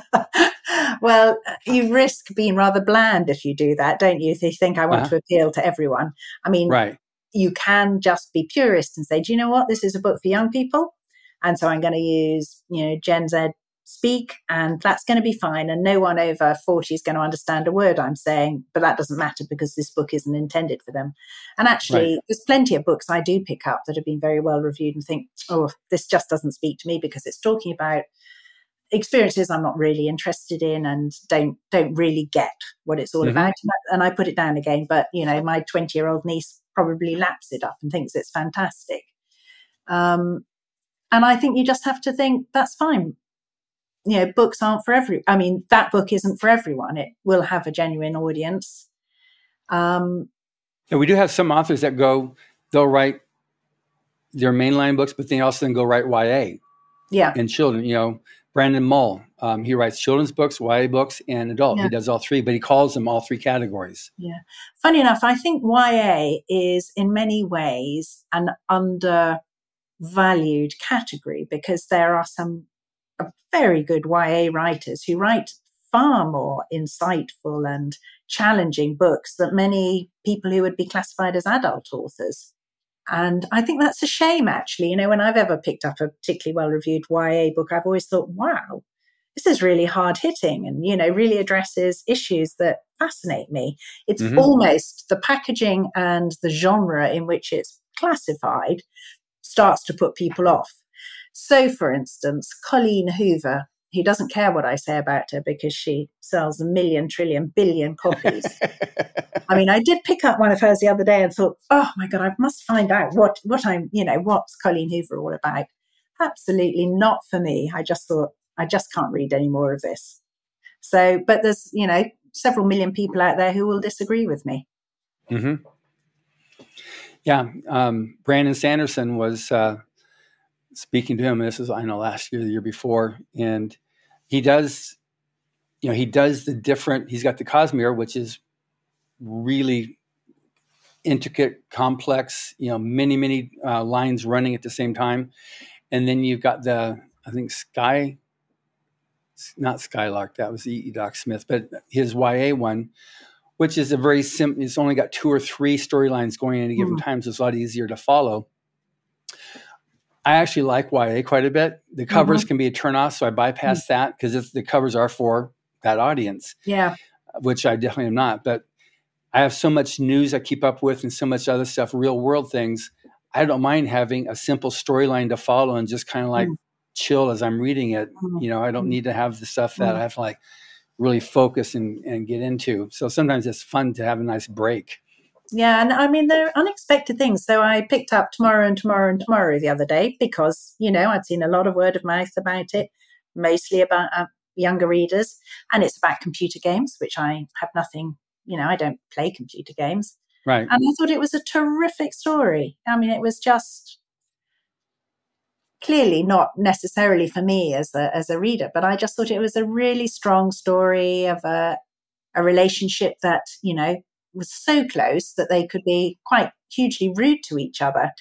Well you risk being rather bland if you do that don't you? If you think i want uh-huh. to appeal to everyone. I mean right. you can just be purist and say do you know what? This is a book for young people and so i'm going to use you know gen z speak and that's going to be fine and no one over 40 is going to understand a word i'm saying but that doesn't matter because this book isn't intended for them and actually right. there's plenty of books i do pick up that have been very well reviewed and think oh this just doesn't speak to me because it's talking about experiences I'm not really interested in and don't don't really get what it's all mm-hmm. about. And I, and I put it down again. But you know, my 20 year old niece probably laps it up and thinks it's fantastic. Um, and I think you just have to think that's fine. You know, books aren't for every. I mean, that book isn't for everyone. It will have a genuine audience. Um, yeah, we do have some authors that go. They'll write their mainline books, but they also then go write YA. Yeah. And children, you know, Brandon Mull, um, he writes children's books, YA books, and adult. Yeah. He does all three, but he calls them all three categories. Yeah. Funny enough, I think YA is in many ways an undervalued category because there are some very good YA writers who write far more insightful and challenging books that many people who would be classified as adult authors. And I think that's a shame, actually. You know, when I've ever picked up a particularly well reviewed YA book, I've always thought, wow, this is really hard hitting and, you know, really addresses issues that fascinate me. It's mm-hmm. almost the packaging and the genre in which it's classified starts to put people off. So, for instance, Colleen Hoover, who doesn't care what I say about her because she sells a million, trillion, billion copies. I mean, I did pick up one of hers the other day and thought, oh my God, I must find out what, what I'm, you know, what's Colleen Hoover all about. Absolutely not for me. I just thought, I just can't read any more of this. So, but there's, you know, several million people out there who will disagree with me. Mm-hmm. Yeah. Um, Brandon Sanderson was uh, speaking to him. This is, I know, last year, the year before. And he does, you know, he does the different, he's got the Cosmere, which is really intricate, complex, you know, many, many uh, lines running at the same time. And then you've got the, I think, Sky, not Skylark, that was E. Doc Smith, but his YA one, which is a very simple, it's only got two or three storylines going at any given mm. time, so it's a lot easier to follow. I actually like YA quite a bit. The covers mm-hmm. can be a turnoff, so I bypass mm-hmm. that because the covers are for that audience. Yeah, which I definitely am not. But I have so much news I keep up with and so much other stuff, real world things. I don't mind having a simple storyline to follow and just kind of like mm. chill as I'm reading it. Mm. You know, I don't mm. need to have the stuff that mm. I have to like really focus and, and get into. So sometimes it's fun to have a nice break. Yeah, and I mean they're unexpected things. So I picked up Tomorrow and Tomorrow and Tomorrow the other day because you know I'd seen a lot of word of mouth about it, mostly about uh, younger readers, and it's about computer games, which I have nothing. You know, I don't play computer games, right? And I thought it was a terrific story. I mean, it was just clearly not necessarily for me as a as a reader, but I just thought it was a really strong story of a a relationship that you know was so close that they could be quite hugely rude to each other.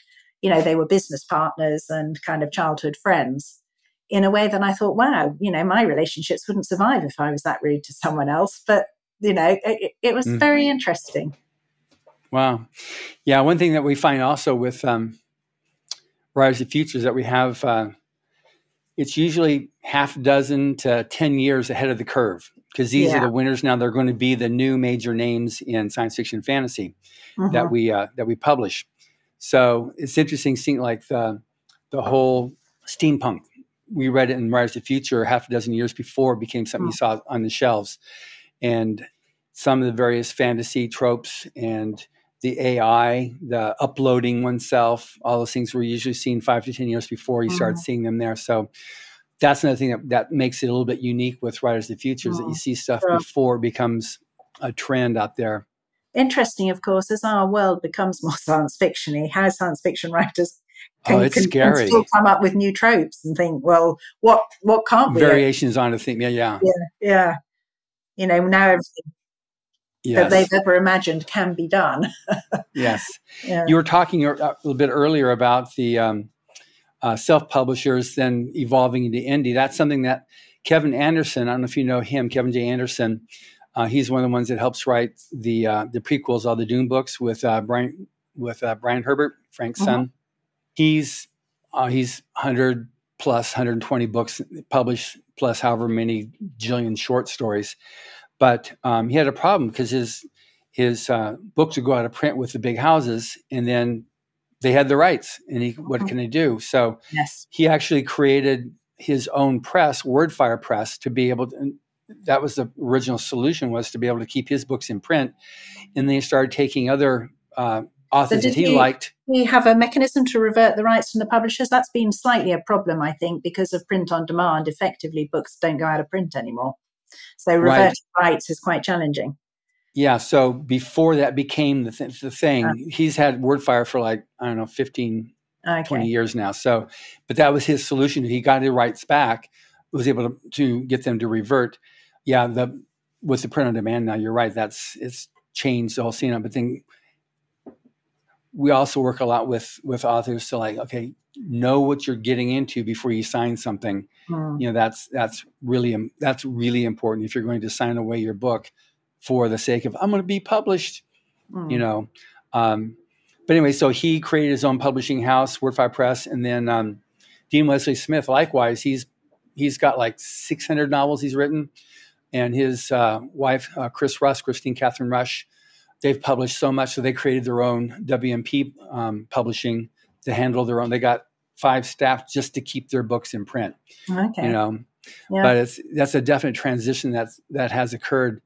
You know, they were business partners and kind of childhood friends in a way that I thought, wow, you know, my relationships wouldn't survive if I was that rude to someone else. But, you know, it, it was mm. very interesting. Wow. Yeah. One thing that we find also with um, Rise of Futures that we have, uh, it's usually half a dozen to 10 years ahead of the curve because these yeah. are the winners now. They're going to be the new major names in science fiction fantasy mm-hmm. that we uh, that we publish. So it's interesting seeing like the the whole steampunk. We read it in Writers of the Future half a dozen years before it became something mm-hmm. you saw on the shelves, and some of the various fantasy tropes and the AI, the uploading oneself, all those things were usually seen five to ten years before you mm-hmm. start seeing them there. So that's another thing that, that makes it a little bit unique with Writers of the Future is that you see stuff sure. before it becomes a trend out there. Interesting, of course, as our world becomes more science fictiony, how science fiction writers can, oh, it's can, scary. Can still come up with new tropes and think, well, what what can't we? Variations on a thing, yeah, yeah, yeah, yeah. You know, now everything yes. that they've ever imagined can be done. yes, yeah. you were talking a little bit earlier about the um, uh, self publishers, then evolving into indie. That's something that Kevin Anderson, I don't know if you know him, Kevin J. Anderson, uh, he's one of the ones that helps write the uh, the prequels, all the Dune books with uh, Brian with uh, Brian Herbert, Frank's mm-hmm. son. He's uh, he's hundred plus 120 books published, plus however many jillion short stories. But um, he had a problem because his his uh, books would go out of print with the big houses, and then they had the rights and he what mm-hmm. can he do so yes he actually created his own press, Wordfire Press, to be able to. That was the original solution was to be able to keep his books in print, and then he started taking other uh, authors so that he, he liked. We have a mechanism to revert the rights from the publishers. That's been slightly a problem, I think, because of print on demand. Effectively, books don't go out of print anymore, so reverting right. rights is quite challenging. Yeah. So before that became the, th- the thing, uh, he's had WordFire for like, I don't know, 15, okay. 20 years now. So, but that was his solution. He got the rights back, was able to, to get them to revert. Yeah. The, with the print on demand now, you're right. That's, it's changed the whole scene. But then we also work a lot with, with authors to like, okay, know what you're getting into before you sign something. Mm. You know, that's, that's really, that's really important. If you're going to sign away your book, for the sake of I'm going to be published, mm. you know. Um, but anyway, so he created his own publishing house, Wordfire Press, and then um, Dean Wesley Smith, likewise, he's he's got like 600 novels he's written, and his uh, wife, uh, Kris Rusch, Kristine Kathryn Rusch, they've published so much, so they created their own WMG um, publishing to handle their own. They got five staff just to keep their books in print. Okay. You know, yeah. but it's that's a definite transition that that has occurred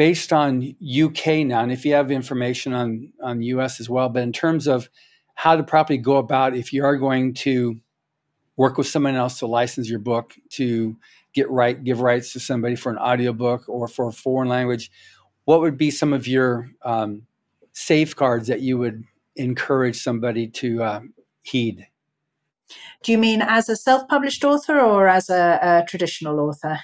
based on UK now, and if you have information on on US as well, but in terms of how to properly go about if you are going to work with someone else to license your book to get right give rights to somebody for an audiobook or for a foreign language what would be some of your um, safeguards that you would encourage somebody to uh, heed? Do you mean as a self-published author or as a, a traditional author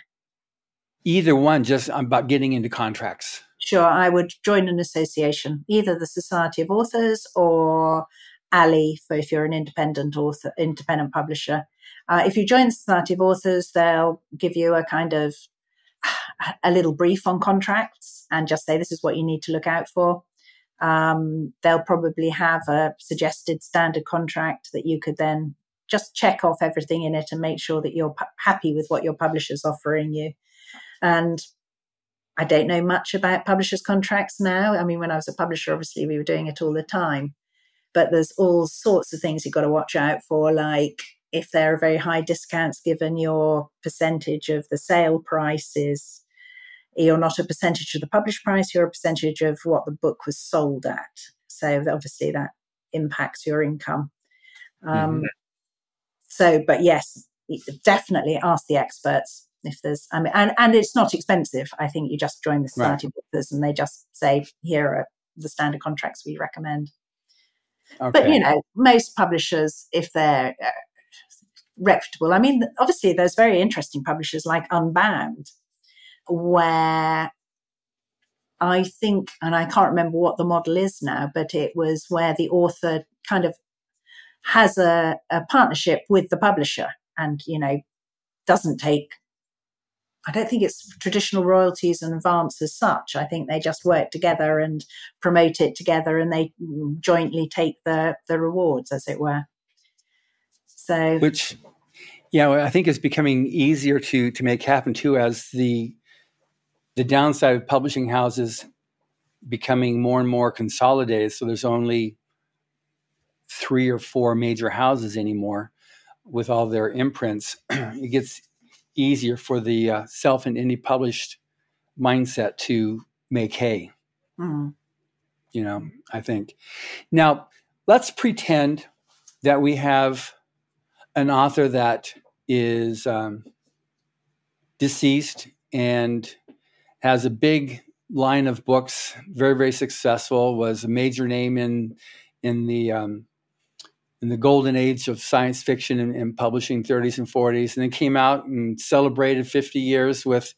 either one just about getting into contracts. Sure i would join an association either the society of authors or ALLi for if you're an independent author independent publisher. Uh, if you join the society of authors they'll give you a kind of a little brief on contracts and just say this is what you need to look out for. Um, they'll probably have a suggested standard contract that you could then just check off everything in it and make sure that you're p- happy with what your publisher's offering you and I don't know much about publishers' contracts now. I mean, when I was a publisher, obviously we were doing it all the time. But there's all sorts of things you've got to watch out for, like if there are very high discounts given your percentage of the sale prices, you're not a percentage of the published price, you're a percentage of what the book was sold at. So obviously that impacts your income. Um, mm-hmm. So, but yes, definitely ask the experts if there's I mean and, and it's not expensive. I think you just join the society right. and they just say here are the standard contracts we recommend. Okay. But you know, most publishers, if they're uh, reputable, I mean, obviously there's very interesting publishers like Unbound, where I think, and I can't remember what the model is now, but it was where the author kind of has a, a partnership with the publisher and, you know, doesn't take I don't think it's traditional royalties and advance as such. I think they just work together and promote it together and they jointly take the, the rewards, as it were. So, which, yeah, I think is becoming easier to, to make happen too, as the, the downside of publishing houses becoming more and more consolidated. So there's only three or four major houses anymore with all their imprints. it gets easier for the uh, self and indie published mindset to make hay. Mm-hmm. You know, I think. Now, let's pretend that we have an author that is um, deceased and has a big line of books, very very successful, was a major name in in the um, in the golden age of science fiction and, and, publishing 30s and 40s and then came out and celebrated 50 years with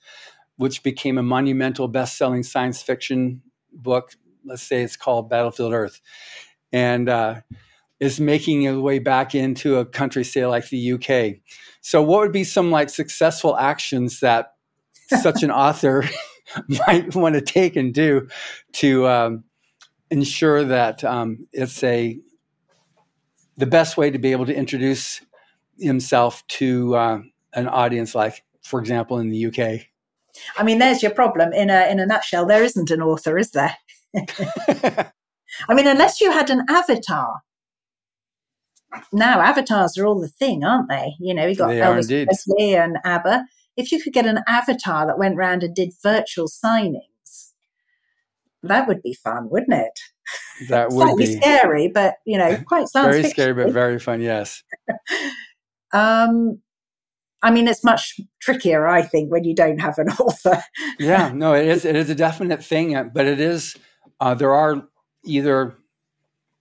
which became a monumental best-selling science fiction book. Let's say it's called battlefield earth. And uh, is making its way back into a country say like the uk so what would be some like successful actions that such an author might want to take and do to um, ensure that um, it's a the best way to be able to introduce himself to uh, an audience, like, for example, in the UK? I mean, there's your problem. In a in a nutshell, there isn't an author, is there? I mean, unless you had an avatar, now avatars are all the thing, aren't they? You know, you got They Elvis. Presley and ABBA. If you could get an avatar that went round and did virtual signings, that would be fun, wouldn't it? That would be scary, but you know, quite science very scary, but very fun. Yes. Um, I mean, it's much trickier, I think, when you don't have an author. yeah, no, it is. It is a definite thing, uh, but it is. Uh, there are either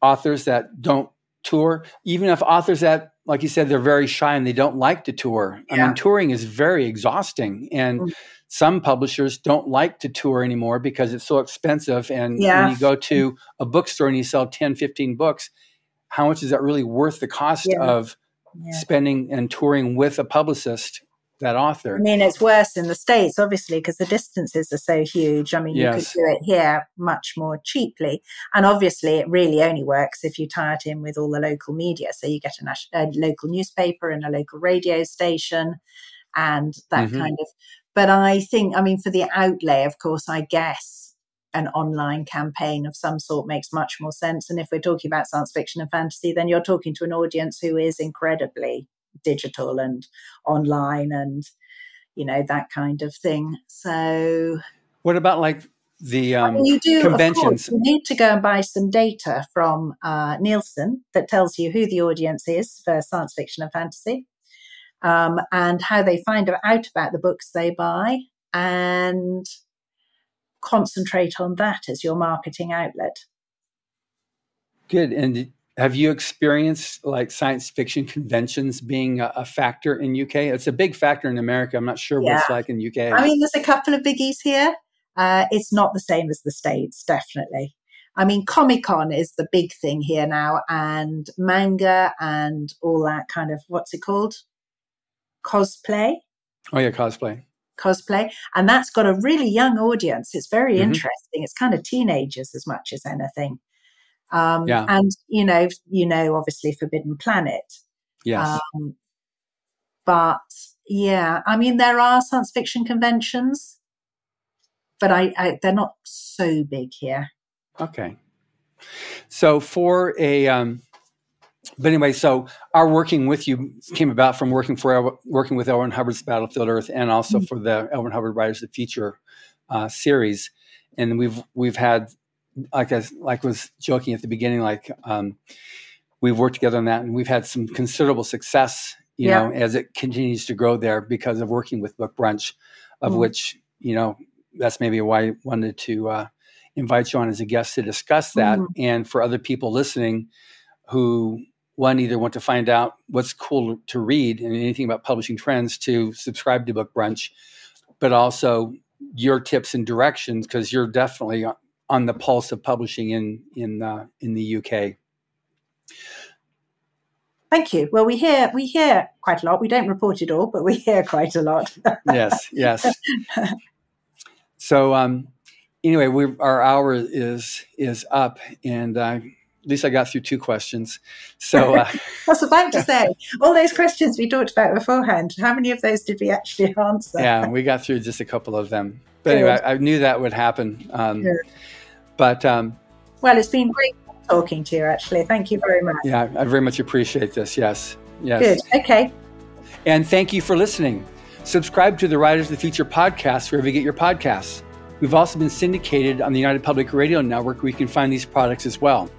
authors that don't tour, even if authors that, like you said, they're very shy and they don't like to tour. I mean, touring is very exhausting, and Mm. Some publishers don't like to tour anymore because it's so expensive. And when you go to a bookstore and you sell 10, 15 books, how much is that really worth the cost Yeah. of Yeah. spending and touring with a publicist, that author? I mean, it's worse in the States, obviously, because the distances are so huge. I mean, Yes. you could do it here much more cheaply. And obviously, it really only works if you tie it in with all the local media. So you get a, nas- a local newspaper and a local radio station and that Mhm. kind of. But I think, I mean, for the outlay, of course, I guess an online campaign of some sort makes much more sense. And if we're talking about science fiction and fantasy, then you're talking to an audience who is incredibly digital and online and you know that kind of thing so What about like the I um, mean, you do of course, conventions? you need to go and buy some data from uh, nielsen that tells you who the audience is for science fiction and fantasy um, and how they find out about the books they buy and concentrate on that as your marketing outlet Good. And have you experienced like science fiction conventions being a, a factor in UK? It's a big factor in America. I'm not sure what it's like in UK. I mean, there's a couple of biggies here. Uh, it's not the same as the States, definitely. I mean, Comic Con is the big thing here now, and manga and all that kind of what's it called? Cosplay. oh yeah, cosplay. Cosplay. And that's got a really young audience. It's very Mhm. interesting. It's kind of teenagers as much as anything. Um, Yeah. And, you know, you know, obviously Forbidden Planet. Yes. Um, but yeah, I mean, there are science fiction conventions, but I, I they're not so big here. Okay. So for a, um, but anyway, so our working with you came about from working for working with L. Ron Hubbard's Battlefield Earth, and also Mhm. for the Elwin Hubbard Writers of the Future uh, series, and we've we've had like I like was joking at the beginning, like um, we've worked together on that, and we've had some considerable success, you Yeah. know, as it continues to grow there because of working with BookBrunch, of Mhm. which you know that's maybe why I wanted to uh, invite you on as a guest to discuss that, Mhm. and for other people listening who one either want to find out what's cool to read and anything about publishing trends to subscribe to BookBrunch, but also your tips and directions because you're definitely on the pulse of publishing in in uh, in the UK. Thank you. Well, we hear we hear quite a lot. We don't report it all, but we hear quite a lot. yes, yes. So um, anyway, we our hour is is up, and uh, at least I got through two questions. So uh, I was about to say all those questions we talked about beforehand. How many of those did we actually answer? yeah, we got through just a couple of them. But anyway, I, I knew that would happen. Um, Good. But um, Well, it's been great talking to you. Actually, thank you very much. yeah, I very much appreciate this. Yes, yes. Good. Okay. And thank you for listening. Subscribe to the Writers of the Future podcast wherever you get your podcasts. We've also been syndicated on the United Public Radio Network where you can find these products as well.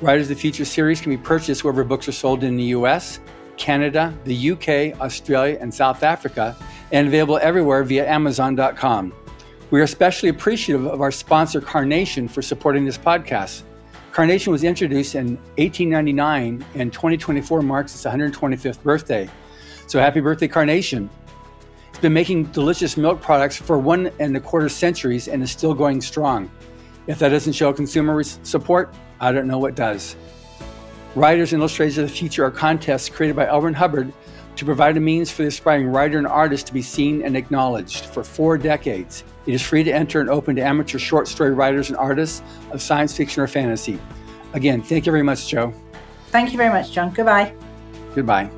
Writers of the Future series can be purchased wherever books are sold in the US, Canada, the UK, Australia, and South Africa, and available everywhere via Amazon.com. We are especially appreciative of our sponsor, Carnation, for supporting this podcast. Carnation was introduced in 1899, and 2024 marks its 125th birthday. So happy birthday, Carnation. It's been making delicious milk products for one and a quarter centuries and is still going strong. If that doesn't show consumer support, I don't know what does. Writers and Illustrators of the Future are contests created by L. Ron Hubbard to provide a means for the aspiring writer and artist to be seen and acknowledged for four decades. It is free to enter and open to amateur short story writers and artists of science fiction or fantasy. Again, thank you very much, Jo. Thank you very much, John. Goodbye. Goodbye.